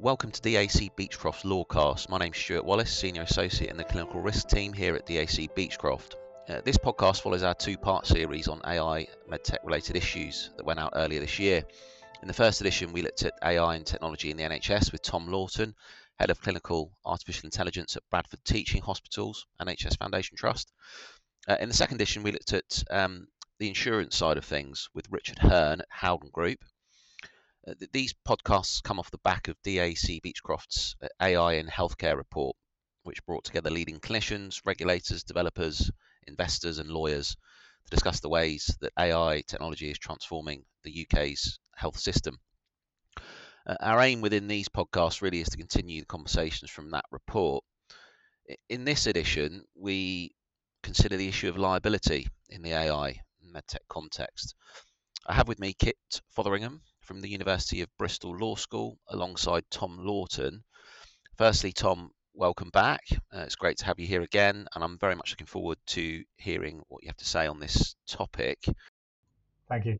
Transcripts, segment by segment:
welcome to DAC Beachcroft's Lawcast. My name's Stuart Wallace, Senior Associate in the Clinical Risk Team here at DAC Beachcroft. Uh, this podcast follows our two part series on AI medtech related issues that went out earlier this year. In the first edition, we looked at AI and technology in the NHS with Tom Lawton, Head of Clinical Artificial Intelligence at Bradford Teaching Hospitals, NHS Foundation Trust. Uh, in the second edition, we looked at um, the insurance side of things with Richard Hearn at Howden Group. Uh, these podcasts come off the back of DAC Beachcroft's uh, AI in Healthcare report, which brought together leading clinicians, regulators, developers, investors, and lawyers to discuss the ways that AI technology is transforming the UK's health system. Uh, our aim within these podcasts really is to continue the conversations from that report. In this edition, we consider the issue of liability in the AI medtech context. I have with me Kit Fotheringham from the University of Bristol Law School alongside Tom Lawton. Firstly, Tom, welcome back. Uh, it's great to have you here again, and I'm very much looking forward to hearing what you have to say on this topic. Thank you.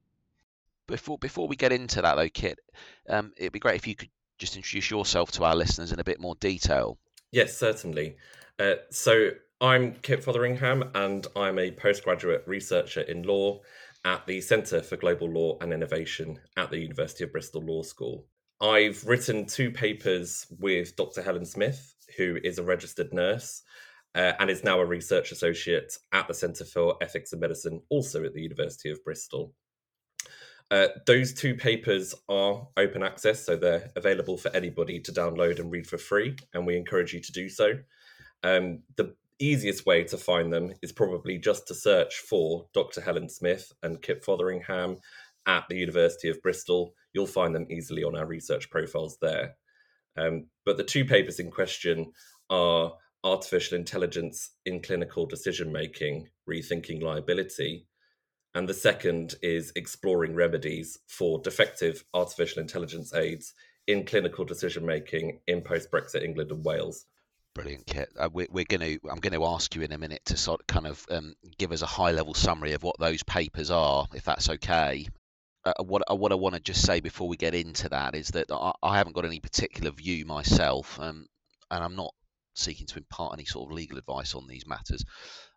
Before before we get into that, though, Kit, um, it'd be great if you could just introduce yourself to our listeners in a bit more detail. Yes, certainly. Uh, so I'm Kit Fotheringham, and I'm a postgraduate researcher in law at the Centre for Global Law and Innovation at the University of Bristol Law School. I've written two papers with Dr. Helen Smith, who is a registered nurse uh, and is now a research associate at the Centre for Ethics and Medicine, also at the University of Bristol. Uh, those two papers are open access, so they're available for anybody to download and read for free, and we encourage you to do so. Um, the easiest way to find them is probably just to search for Dr. Helen Smith and Kit Fotheringham at the University of Bristol. You'll find them easily on our research profiles there. Um, but the two papers in question are Artificial Intelligence in Clinical Decision Making, Rethinking Liability. And the second is Exploring Remedies for Defective Artificial Intelligence Aids in Clinical Decision Making in Post Brexit England and Wales. Brilliant, Kit. Uh, we, we're going to. I'm going to ask you in a minute to sort of kind of um, give us a high-level summary of what those papers are, if that's okay. Uh, uh what uh, what I want to just say before we get into that is that I, I haven't got any particular view myself, um, and I'm not seeking to impart any sort of legal advice on these matters.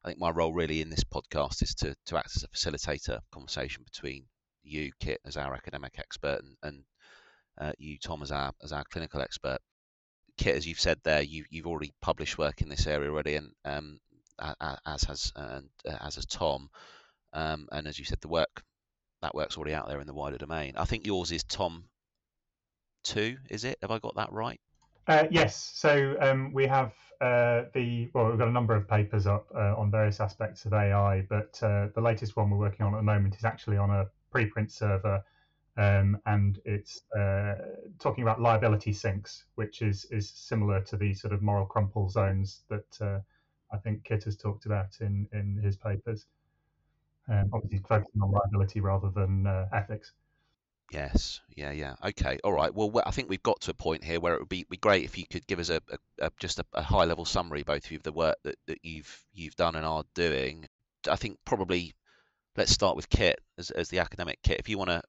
I think my role really in this podcast is to to act as a facilitator conversation between you, Kit, as our academic expert, and, and uh, you, Tom, as our as our clinical expert. Kit, as you've said there, you, you've already published work in this area already, and um, as has uh, as has Tom, um, and as you said, the work that work's already out there in the wider domain. I think yours is Tom two, is it? Have I got that right? Uh, yes. So um, we have uh, the well, we've got a number of papers up uh, on various aspects of AI, but uh, the latest one we're working on at the moment is actually on a preprint server um, and it's uh, talking about liability sinks, which is is similar to the sort of moral crumple zones that uh, I think Kit has talked about in in his papers. Um, obviously, focusing on liability rather than uh, ethics. Yes, yeah, yeah. Okay, all right. Well, I think we've got to a point here where it would be, be great if you could give us a, a, a just a, a, high level summary, both of you, of the work that, that you've you've done and are doing. I think probably let's start with Kit as, as the academic Kit. If you want to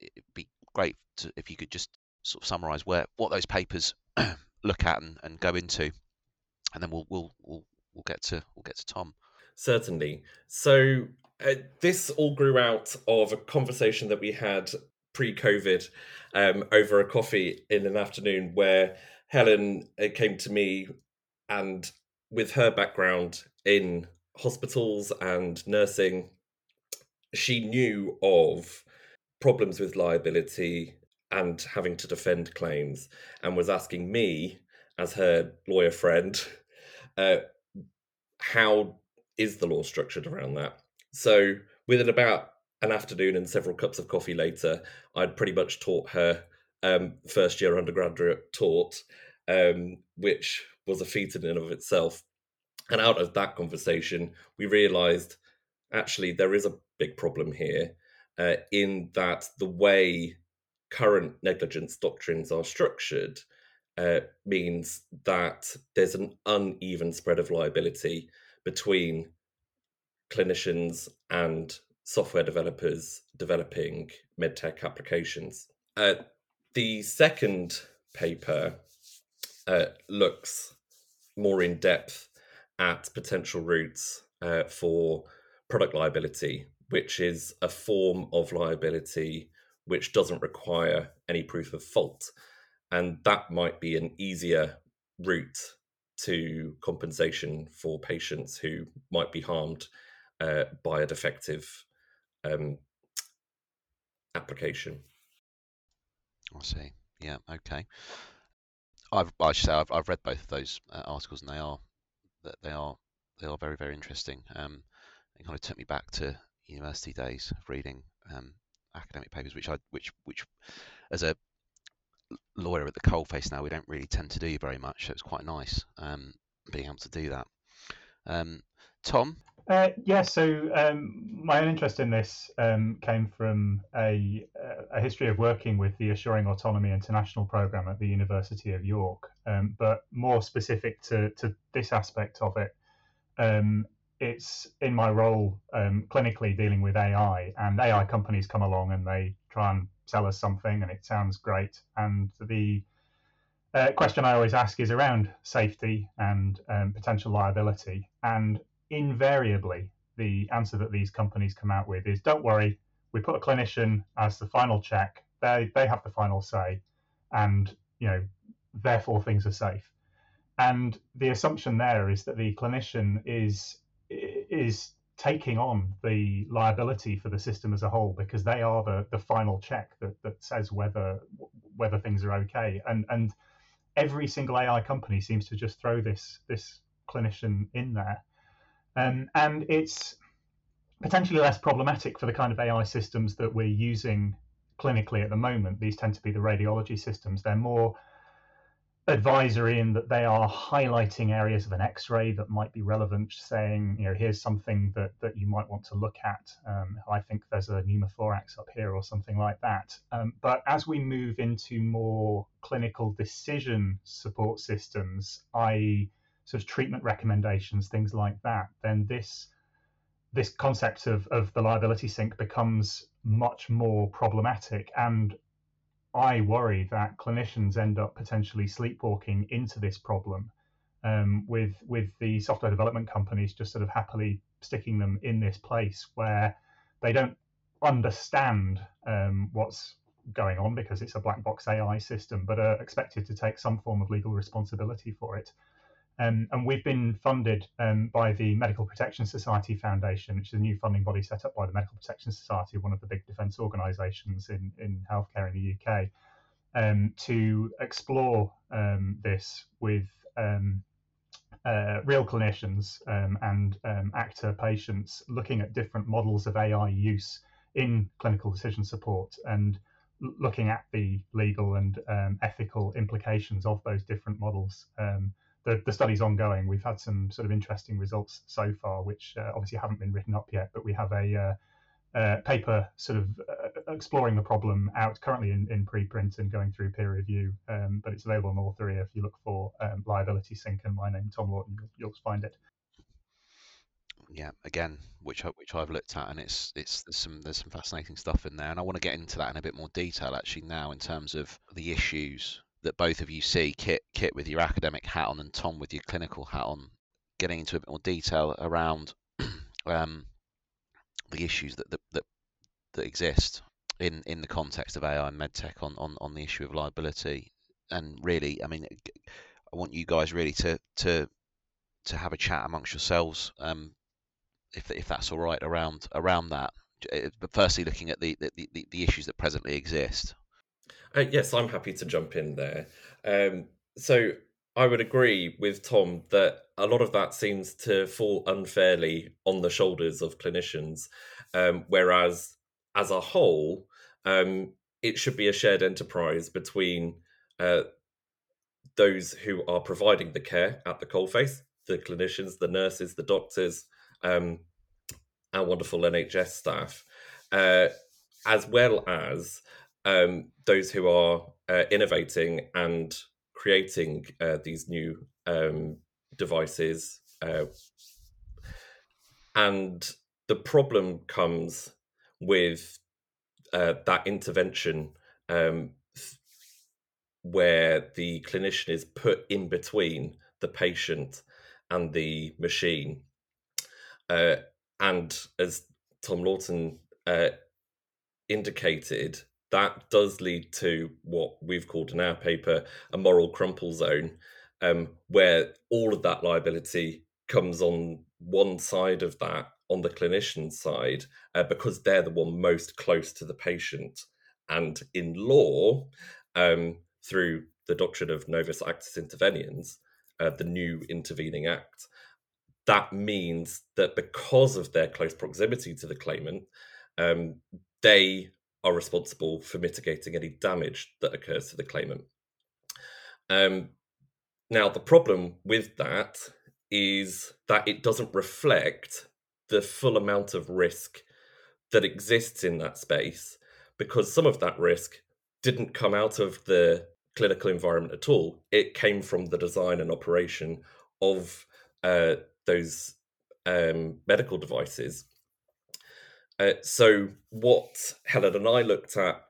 it'd be great to, if you could just sort of summarize where what those papers look at and, and go into, and then we'll we'll we'll we'll get to we'll get to Tom. Certainly. So uh, this all grew out of a conversation that we had pre-COVID um, over a coffee in an afternoon, where Helen uh, came to me, and with her background in hospitals and nursing, she knew of problems with liability and having to defend claims, and was asking me, as her lawyer friend, uh, how is the law structured around that? So, within about an afternoon and several cups of coffee later, I'd pretty much taught her um, first year undergraduate taught, um, which was a feat in and of itself. And out of that conversation, we realized actually there is a big problem here uh, in that the way current negligence doctrines are structured uh, means that there's an uneven spread of liability between clinicians and software developers developing medtech applications. Uh, the second paper uh, looks more in depth at potential routes uh, for product liability, which is a form of liability which doesn't require any proof of fault. And that might be an easier route to compensation for patients who might be harmed uh, by a defective um, application. I see. Yeah. Okay. I've I should say I've, I've read both of those uh, articles and they are they are they are very very interesting. Um, it kind of took me back to university days of reading um, academic papers, which I which which as a lawyer at the coalface now we don't really tend to do very much. So it's quite nice um, being able to do that. Um, Tom, uh, yeah, so um, my own interest in this um, came from a, a, history of working with the Assuring Autonomy International program at the University of York. Um, but more specific to, to this aspect of it, um, it's in my role um, clinically dealing with AI, and AI companies come along and they try and sell us something, and it sounds great. And the uh, question I always ask is around safety and um, potential liability. And invariably the answer that these companies come out with is don't worry we put a clinician as the final check they they have the final say and you know therefore things are safe and the assumption there is that the clinician is is taking on the liability for the system as a whole because they are the, the final check that, that says whether whether things are okay and and every single AI company seems to just throw this this clinician in there um, and it's potentially less problematic for the kind of AI systems that we're using clinically at the moment. These tend to be the radiology systems. They're more advisory in that they are highlighting areas of an x-ray that might be relevant saying you know here's something that that you might want to look at um, i think there's a pneumothorax up here or something like that um, but as we move into more clinical decision support systems i.e sort of treatment recommendations, things like that, then this this concept of, of the liability sink becomes much more problematic. And I worry that clinicians end up potentially sleepwalking into this problem um, with with the software development companies just sort of happily sticking them in this place where they don't understand um, what's going on because it's a black box AI system, but are expected to take some form of legal responsibility for it. Um, and we've been funded um, by the Medical Protection Society Foundation, which is a new funding body set up by the Medical Protection Society, one of the big defence organisations in, in healthcare in the UK, um, to explore um, this with um, uh, real clinicians um, and actor patients, looking at different models of AI use in clinical decision support and looking at the legal and ethical implications of those different models the, the study's ongoing. We've had some sort of interesting results so far, which uh, obviously haven't been written up yet, but we have a uh, uh, paper sort of uh, exploring the problem out currently in, in preprint and going through peer review. Um, but it's available on Authorea if you look for um, liability sink and my name Tom Lawton, you'll, you'll find it. Yeah, again, which I, which I've looked at, and it's it's there's some there's some fascinating stuff in there, and I want to get into that in a bit more detail actually now in terms of the issues that both of you see, Kit, Kit with your academic hat on and Tom with your clinical hat on, getting into a bit more detail around um, the issues that, that, that, that exist in, in the context of AI and medtech on, on, on the issue of liability. And really, I mean, I want you guys really to to to have a chat amongst yourselves, um, if if that's all right around around that. But firstly, looking at the, the, the, the issues that presently exist. Uh, yes, I'm happy to jump in there. Um, so I would agree with Tom that a lot of that seems to fall unfairly on the shoulders of clinicians, um, whereas as a whole, um, it should be a shared enterprise between uh, those who are providing the care at the coalface, the clinicians, the nurses, the doctors, um, our wonderful NHS staff, uh, as well as um, those who are uh, innovating and creating uh, these new um, devices. Uh, and the problem comes with uh, that intervention um, where the clinician is put in between the patient and the machine. Uh, and as Tom Lawton uh, indicated, that does lead to what we've called in our paper a moral crumple zone, um, where all of that liability comes on one side of that, on the clinician side, uh, because they're the one most close to the patient. And in law, um, through the doctrine of novus actus interveniens, uh, the new intervening act, that means that because of their close proximity to the claimant, um, they are responsible for mitigating any damage that occurs to the claimant. Um, now, the problem with that is that it doesn't reflect the full amount of risk that exists in that space because some of that risk didn't come out of the clinical environment at all. It came from the design and operation of uh, those um, medical devices. Uh, so, what Helen and I looked at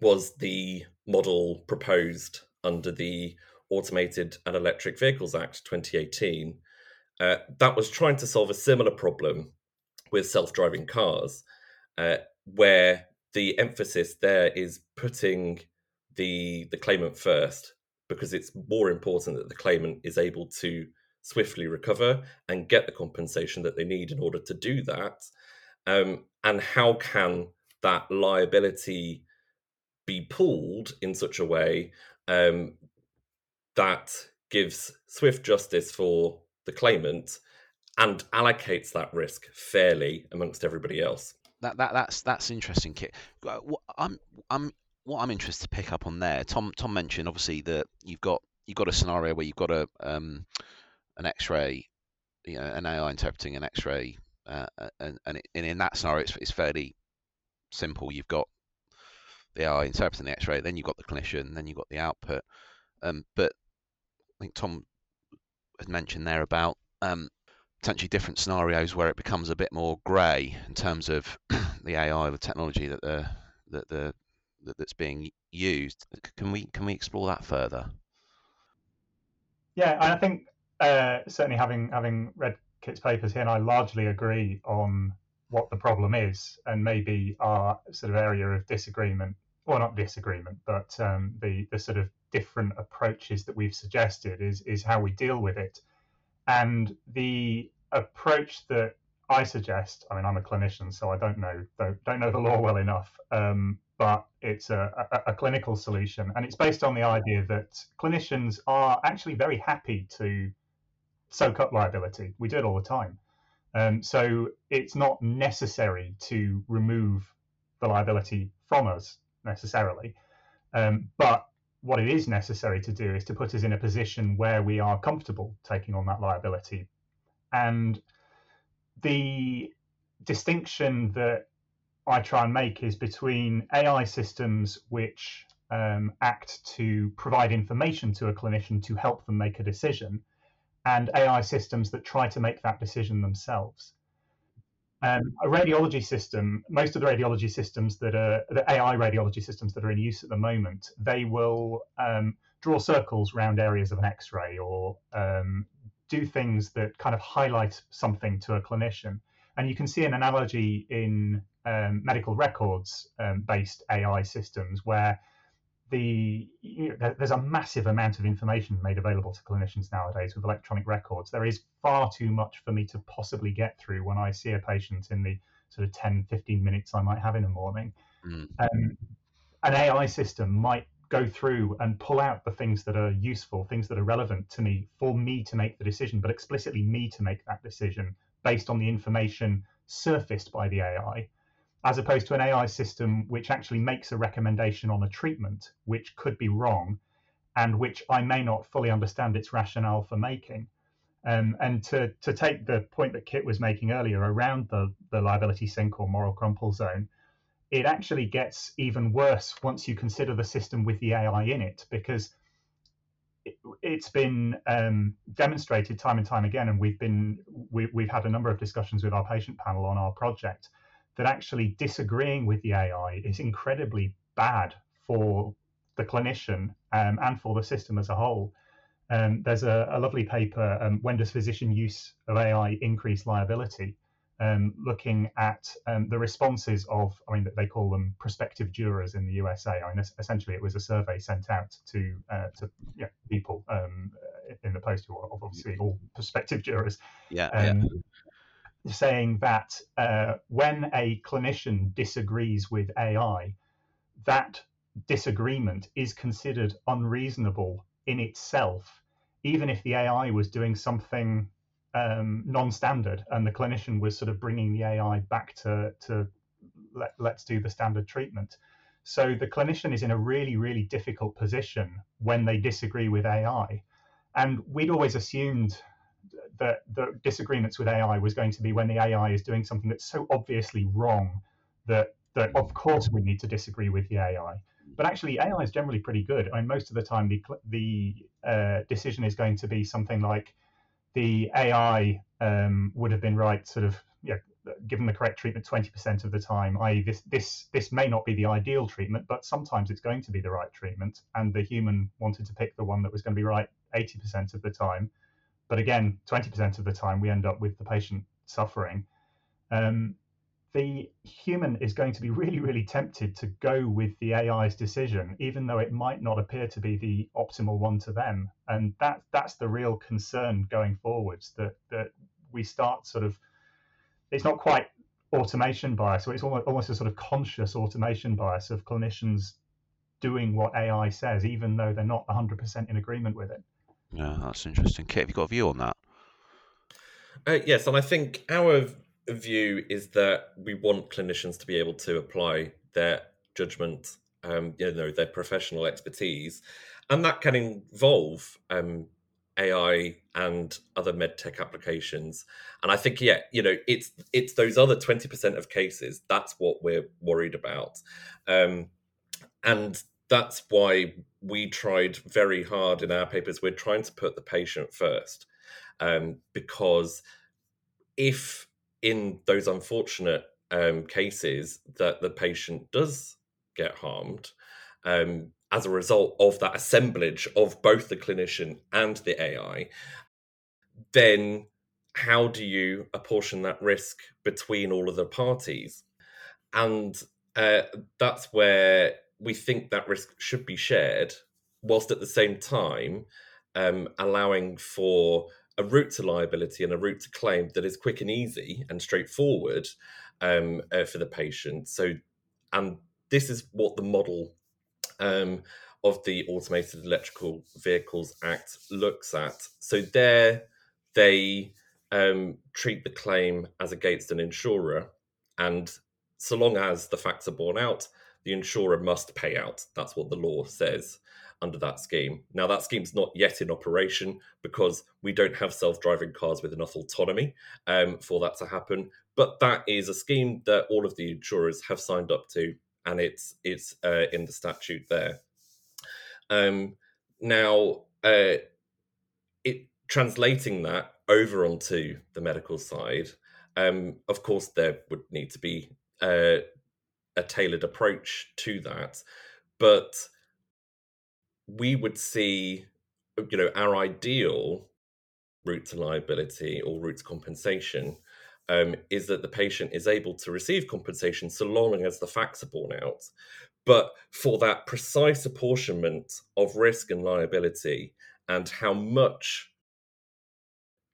was the model proposed under the Automated and Electric Vehicles Act 2018. Uh, that was trying to solve a similar problem with self driving cars, uh, where the emphasis there is putting the the claimant first because it's more important that the claimant is able to swiftly recover and get the compensation that they need in order to do that um, and how can that liability be pooled in such a way um, that gives swift justice for the claimant and allocates that risk fairly amongst everybody else? That, that that's that's interesting kit. I'm i'm what I'm interested to pick up on there, Tom Tom mentioned obviously that you've got you've got a scenario where you've got a um, an X-ray, you know, an AI interpreting an X-ray, uh, and and, it, and, in that scenario it's, it's fairly simple. You've got the AI interpreting the X-ray, then you've got the clinician, then you've got the output. Um, but I think Tom had mentioned there about um, potentially different scenarios where it becomes a bit more grey in terms of the AI, the technology that the that the that, that's being used. Can we can we explore that further? Yeah, I think uh, certainly having having read Kit's papers here, and I largely agree on what the problem is, and maybe our sort of area of disagreement, or not disagreement, but um, the the sort of different approaches that we've suggested is is how we deal with it, and the approach that I suggest. I mean, I'm a clinician, so I don't know don't, don't know the law well enough. Um, but it's a, a, a, clinical solution. And it's based on the idea that clinicians are actually very happy to soak up liability. We do it all the time. Um, so it's not necessary to remove the liability from us necessarily. Um, but what it is necessary to do is to put us in a position where we are comfortable taking on that liability. And the distinction that I try and make is between AI systems which um, act to provide information to a clinician to help them make a decision, and AI systems that try to make that decision themselves. Um, a radiology system, most of the radiology systems that are the AI radiology systems that are in use at the moment, they will um, draw circles around areas of an X-ray or um, do things that kind of highlight something to a clinician. And you can see an analogy in um, medical records um, based AI systems where the you know, there's a massive amount of information made available to clinicians nowadays with electronic records. There is far too much for me to possibly get through when I see a patient in the sort of 10, 15 minutes I might have in the morning. Mm. Um, an AI system might go through and pull out the things that are useful, things that are relevant to me for me to make the decision, but explicitly me to make that decision based on the information surfaced by the AI, as opposed to an AI system which actually makes a recommendation on a treatment which could be wrong and which I may not fully understand its rationale for making. Um, and to, to take the point that Kit was making earlier around the, the liability sink or moral crumple zone, it actually gets even worse once you consider the system with the AI in it, because it, has been um, demonstrated time and time again, and we've been we, we've had a number of discussions with our patient panel on our project that actually disagreeing with the AI is incredibly bad for the clinician um, and for the system as a whole. Um, there's a, a, lovely paper, um, When Does Physician Use of AI Increase Liability? Um, looking at um, the responses of, I mean, they call them prospective jurors in the USA. I mean, essentially, it was a survey sent out to uh, to you know, people um, in the post who are obviously all prospective jurors. Yeah. yeah. Saying that uh, when a clinician disagrees with AI, that disagreement is considered unreasonable in itself, even if the AI was doing something um, non-standard and the clinician was sort of bringing the AI back to, to let, let's do the standard treatment. So the clinician is in a really, really difficult position when they disagree with AI. And we'd always assumed that the disagreements with AI was going to be when the AI is doing something that's so obviously wrong that that of course we need to disagree with the AI. But actually, AI is generally pretty good. I mean, most of the time, the the uh, decision is going to be something like the AI um, would have been right, sort of, given the correct treatment 20% of the time. I.e., this this this may not be the ideal treatment, but sometimes it's going to be the right treatment, and the human wanted to pick the one that was going to be right 80% of the time. But again, 20% of the time, we end up with the patient suffering. Um, the human is going to be really, really tempted to go with the AI's decision, even though it might not appear to be the optimal one to them. And that that's the real concern going forwards that that we start sort of it's not quite automation bias, so it's almost, almost a sort of conscious automation bias of clinicians doing what AI says, even though they're not 100% in agreement with it. Yeah, that's interesting. Kit, have you got a view on that? Uh, yes, and I think our view is that we want clinicians to be able to apply their judgment, um, you know, their professional expertise, and that can involve um, AI and other medtech applications. And I think, yeah, you know, it's it's those other twenty percent of cases that's what we're worried about, um, and that's why we tried very hard in our papers. We're trying to put the patient first, um, because if in those unfortunate um, cases that the patient does get harmed um, as a result of that assemblage of both the clinician and the AI, then how do you apportion that risk between all of the parties? And uh, that's where we think that risk should be shared, whilst at the same time um, allowing for a route to liability and a route to claim that is quick and easy and straightforward um, uh, for the patient. So, and this is what the model um, of the Automated Electrical Vehicles Act looks at. So, there they um, treat the claim as against an insurer, and so long as the facts are borne out, the insurer must pay out. That's what the law says under that scheme. Now, that scheme's not yet in operation because we don't have self driving cars with enough autonomy um, for that to happen. But that is a scheme that all of the insurers have signed up to, and it's it's uh, in the statute there. Um, now, uh, it translating that over onto the medical side, um, of course, there would need to be uh, a tailored approach to that, but we would see, you know, our ideal route to liability or route to compensation um, is that the patient is able to receive compensation so long as the facts are borne out. But for that precise apportionment of risk and liability and how much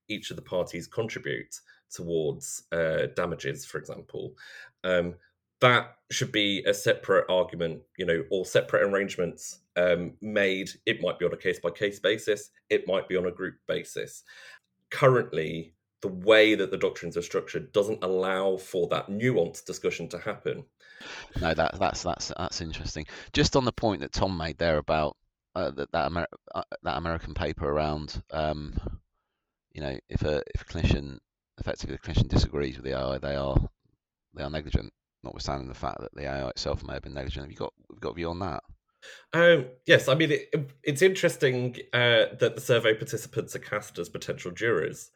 each of the parties contribute towards uh, damages, for example, um, that should be a separate argument, you know, or separate arrangements um, made. It might be on a case by case basis, it might be on a group basis. Currently, the way that the doctrines are structured doesn't allow for that nuanced discussion to happen. No, that that's that's that's interesting. Just on the point that Tom made there about uh, that that, Amer- uh, that American paper around, um, you know, if a if a clinician effectively the clinician disagrees with the AI, they are they are negligent notwithstanding the fact that the AI itself may have been negligent. Have you got got a view on that? Um, yes, I mean it, it's interesting uh, that the survey participants are cast as potential jurors,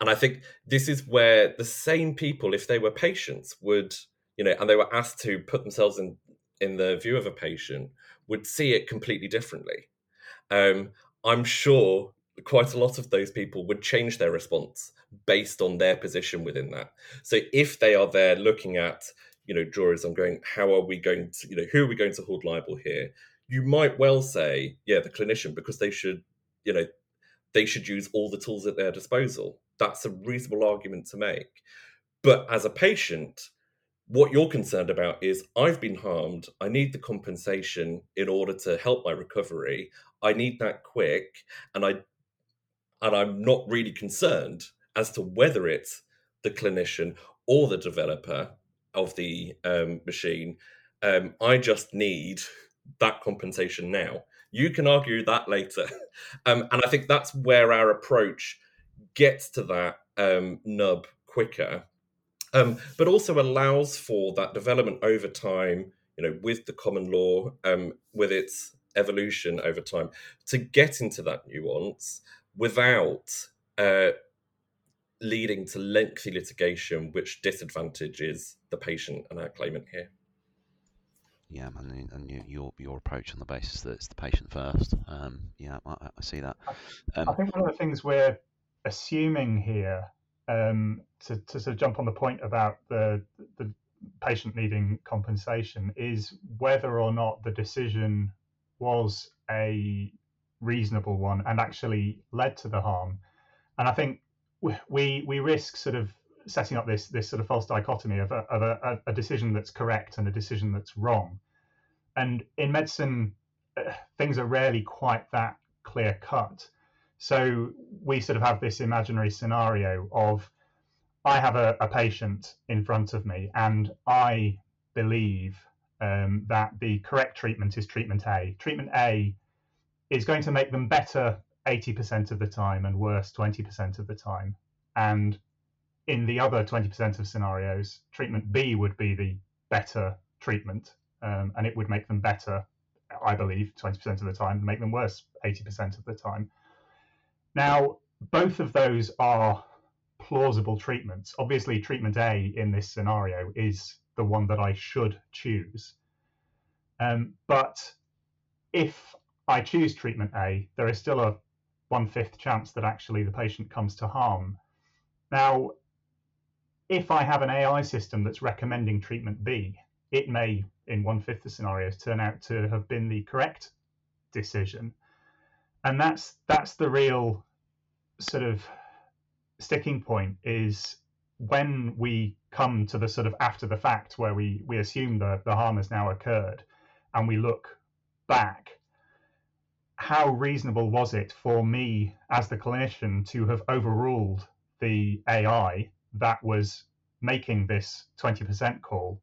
and I think this is where the same people, if they were patients, would you know, and they were asked to put themselves in in the view of a patient would see it completely differently. Um, I'm sure quite a lot of those people would change their response based on their position within that. So if they are there looking at, you know, jurors, I'm going, how are we going to, you know, who are we going to hold liable here? You might well say, yeah, the clinician, because they should, you know, they should use all the tools at their disposal. That's a reasonable argument to make. But as a patient, what you're concerned about is I've been harmed. I need the compensation in order to help my recovery. I need that quick, and I and I'm not really concerned as to whether it's the clinician or the developer of the um, machine. Um, I just need that compensation now. You can argue that later, um, and I think that's where our approach gets to that um, nub quicker um, but also allows for that development over time, you know, with the common law, um, with its evolution over time, to get into that nuance without uh, leading to lengthy litigation, which disadvantages the patient and our claimant here. Yeah, and, and your your approach on the basis that it's the patient first. Um, yeah, I, I, see that. Um, I think one of the things we're assuming here um, to, to sort of jump on the point about the, the patient needing compensation is whether or not the decision was a reasonable one and actually led to the harm. And I think we we risk sort of setting up this this sort of false dichotomy of a, of a, a decision that's correct and a decision that's wrong. And in medicine, uh, things are rarely quite that clear cut. So we sort of have this imaginary scenario of I have a, a patient in front of me, and I believe um, that the correct treatment is treatment A. Treatment A is going to make them better 80% of the time and worse 20% of the time. And in the other 20% of scenarios, treatment B would be the better treatment, um, and it would make them better, I believe, 20% of the time, make them worse 80% of the time. Now, both of those are plausible treatments. Obviously, treatment A in this scenario is the one that I should choose. Um, but if I choose treatment A, there is still a one fifth chance that actually the patient comes to harm. Now, if I have an AI system that's recommending treatment B, it may, in one fifth of scenarios, turn out to have been the correct decision. And that's that's the real sort of sticking point is when we come to the sort of after the fact where we we assume the, the harm has now occurred and we look back how reasonable was it for me as the clinician to have overruled the ai that was making this 20% call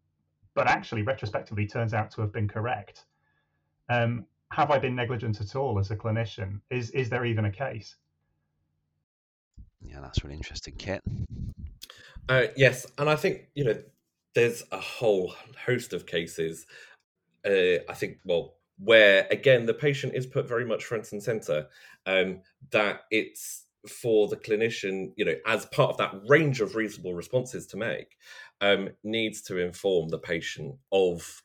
but actually retrospectively turns out to have been correct um, have i been negligent at all as a clinician is is there even a case yeah, that's really interesting, Kit. Uh, yes, and I think you know there's a whole host of cases. Uh, I think well where again the patient is put very much front and center. Um, that it's for the clinician, you know, as part of that range of reasonable responses to make, um, needs to inform the patient of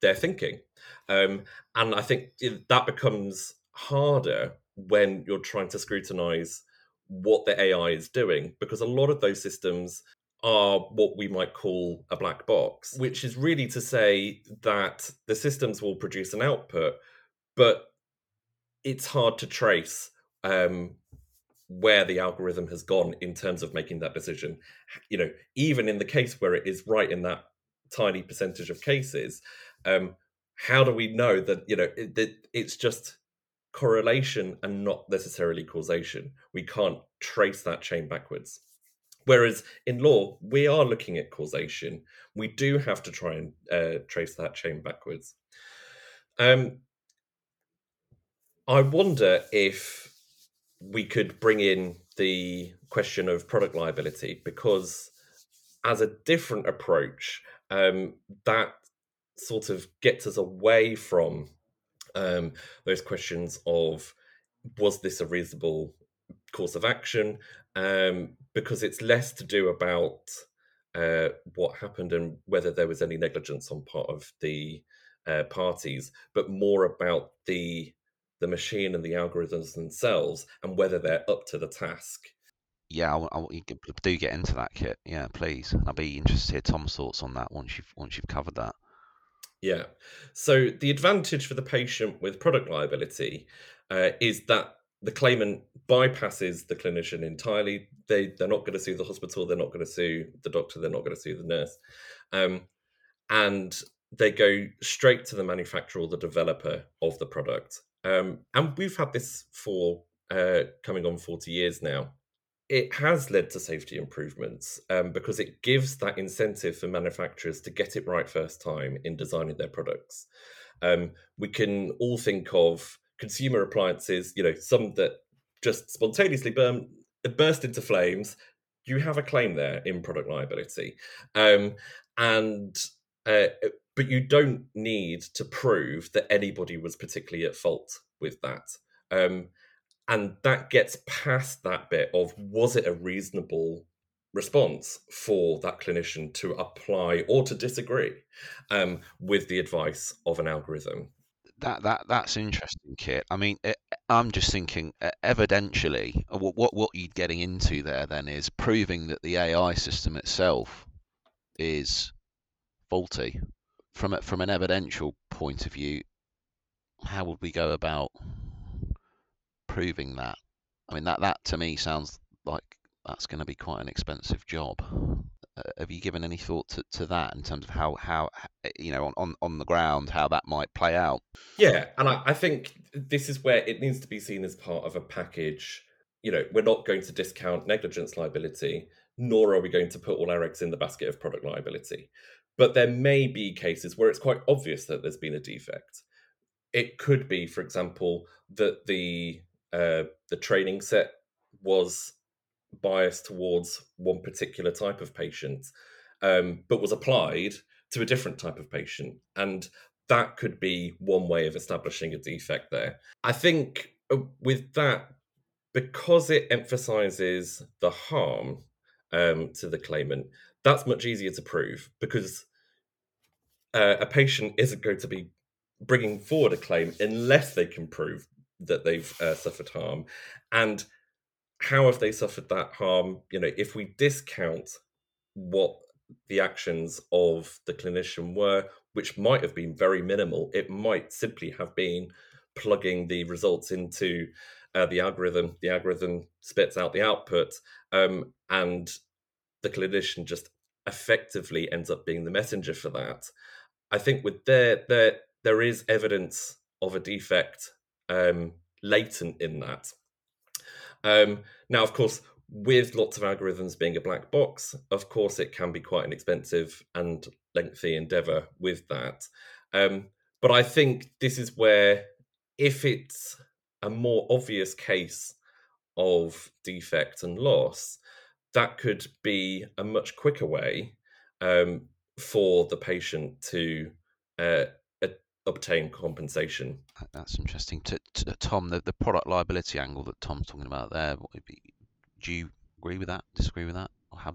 their thinking. Um, and I think that becomes harder when you're trying to scrutinize what the AI is doing because a lot of those systems are what we might call a black box, which is really to say that the systems will produce an output, but it's hard to trace um, where the algorithm has gone in terms of making that decision. You know, even in the case where it is right in that tiny percentage of cases, um, how do we know that you know it, it, it's just correlation and not necessarily causation. We can't trace that chain backwards. Whereas in law, we are looking at causation. We do have to try and uh, trace that chain backwards. Um, I wonder if we could bring in the question of product liability because, as a different approach, um, that sort of gets us away from um, those questions of was this a reasonable course of action um, because it's less to do about uh, what happened and whether there was any negligence on part of the uh, parties, but more about the the machine and the algorithms themselves and whether they're up to the task. Yeah, I, I, do get into that, Kit. Yeah, please. I'll be interested to hear Tom's thoughts on that once you've once you've covered that. Yeah. So the advantage for the patient with product liability uh, is that the claimant bypasses the clinician entirely. They they're not going to sue the hospital. They're not going to sue the doctor. They're not going to sue the nurse, um, and they go straight to the manufacturer or the developer of the product. Um, and we've had this for uh, coming on forty years now. It has led to safety improvements um, because it gives that incentive for manufacturers to get it right first time in designing their products. Um, we can all think of consumer appliances, you know, some that just spontaneously burn, burst into flames, you have a claim there in product liability. Um, and uh, but you don't need to prove that anybody was particularly at fault with that. Um, and that gets past that bit of was it a reasonable response for that clinician to apply or to disagree um, with the advice of an algorithm that that that's interesting, Kit. I mean, it, eh, I'm just thinking, uh, evidentially, what, what what you're getting into there then is proving that the AI system itself is faulty. From a, from an evidential point of view, how would we go about proving that? I mean, that that to me sounds like that's going to be quite an expensive job. Uh, have you given any thought to, to that in terms of how how you know on, on the ground how that might play out? Yeah and I, I think this is where it needs to be seen as part of a package. You know we're not going to discount negligence liability nor are we going to put all our eggs in the basket of product liability. But there may be cases where it's quite obvious that there's been a defect. It could be for example that the uh, the training set was biased towards one particular type of patient, um, but was applied to a different type of patient. And that could be one way of establishing a defect there. I think uh, with that, because it emphasizes the harm um, to the claimant, that's much easier to prove because uh, a patient isn't going to be bringing forward a claim unless they can prove that they've uh, suffered harm. And how have they suffered that harm? You know, if we discount what the actions of the clinician were, which might have been very minimal, it might simply have been plugging the results into uh, the algorithm. The algorithm spits out the output, um, and the clinician just effectively ends up being the messenger for that. I think with there, there, there is evidence of a defect um, latent in that. Um, now, of course, with lots of algorithms being a black box, of course, it can be quite an expensive and lengthy endeavor with that. Um, but I think this is where, if it's a more obvious case of defect and loss, that could be a much quicker way um, for the patient to uh, obtain compensation. That's interesting. To, to Tom, the, the product liability angle that Tom's talking about there, do you agree with that? Disagree with that? Or have...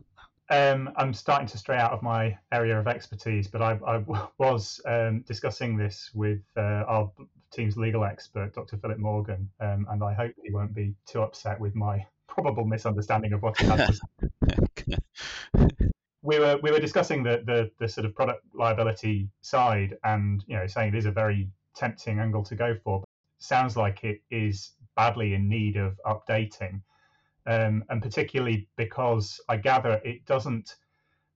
um, I'm starting to stray out of my area of expertise, but I, I was um, discussing this with uh, our team's legal expert, Dr. Philip Morgan, um, and I hope he won't be too upset with my probable misunderstanding of what he has to say. We were we were discussing the, the the sort of product liability side, and you know, saying it is a very tempting angle to go for. But sounds like it is badly in need of updating, um, and particularly because I gather it doesn't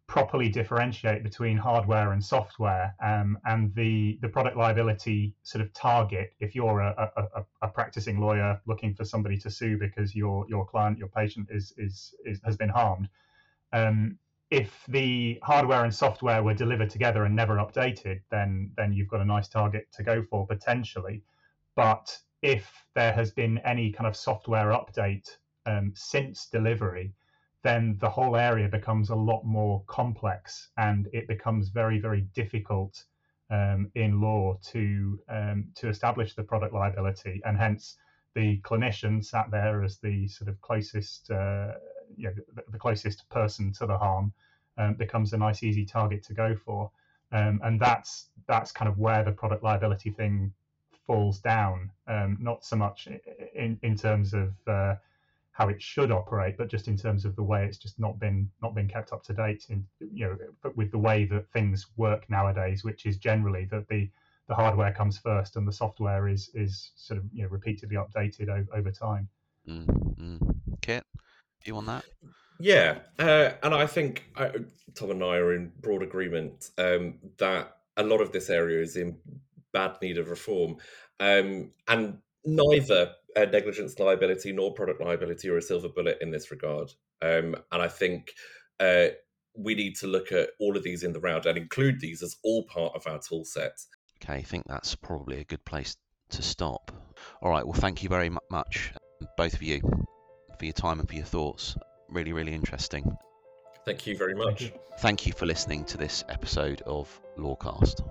properly differentiate between hardware and software um, and the the product liability sort of target if you're a, a, a, practicing lawyer looking for somebody to sue because your your client your patient is is, is has been harmed um, if the hardware and software were delivered together and never updated, then then you've got a nice target to go for potentially. But if there has been any kind of software update um, since delivery, then the whole area becomes a lot more complex and it becomes very very difficult um, in law to um, to establish the product liability, and hence the clinician sat there as the sort of closest uh, you know, the, the, closest person to the harm um, becomes a nice easy target to go for. Um, and that's that's kind of where the product liability thing falls down. Um, not so much in in terms of uh, how it should operate, but just in terms of the way it's just not been not been kept up to date. In you know, but with the way that things work nowadays, which is generally that the the hardware comes first and the software is is sort of you know repeatedly updated over, over time. Mm, mm. Kit, you on that? Yeah, uh, and I think uh, Tom and I are in broad agreement um, that a lot of this area is in bad need of reform, um, and neither uh, negligence liability nor product liability are a silver bullet in this regard. Um, and I think uh, we need to look at all of these in the round and include these as all part of our tool set. Okay, I think that's probably a good place to stop. All right, well, thank you very much, both of you, for your time and for your thoughts really, really interesting. Thank you very much. Thank you, Thank you for listening to this episode of Lawcast.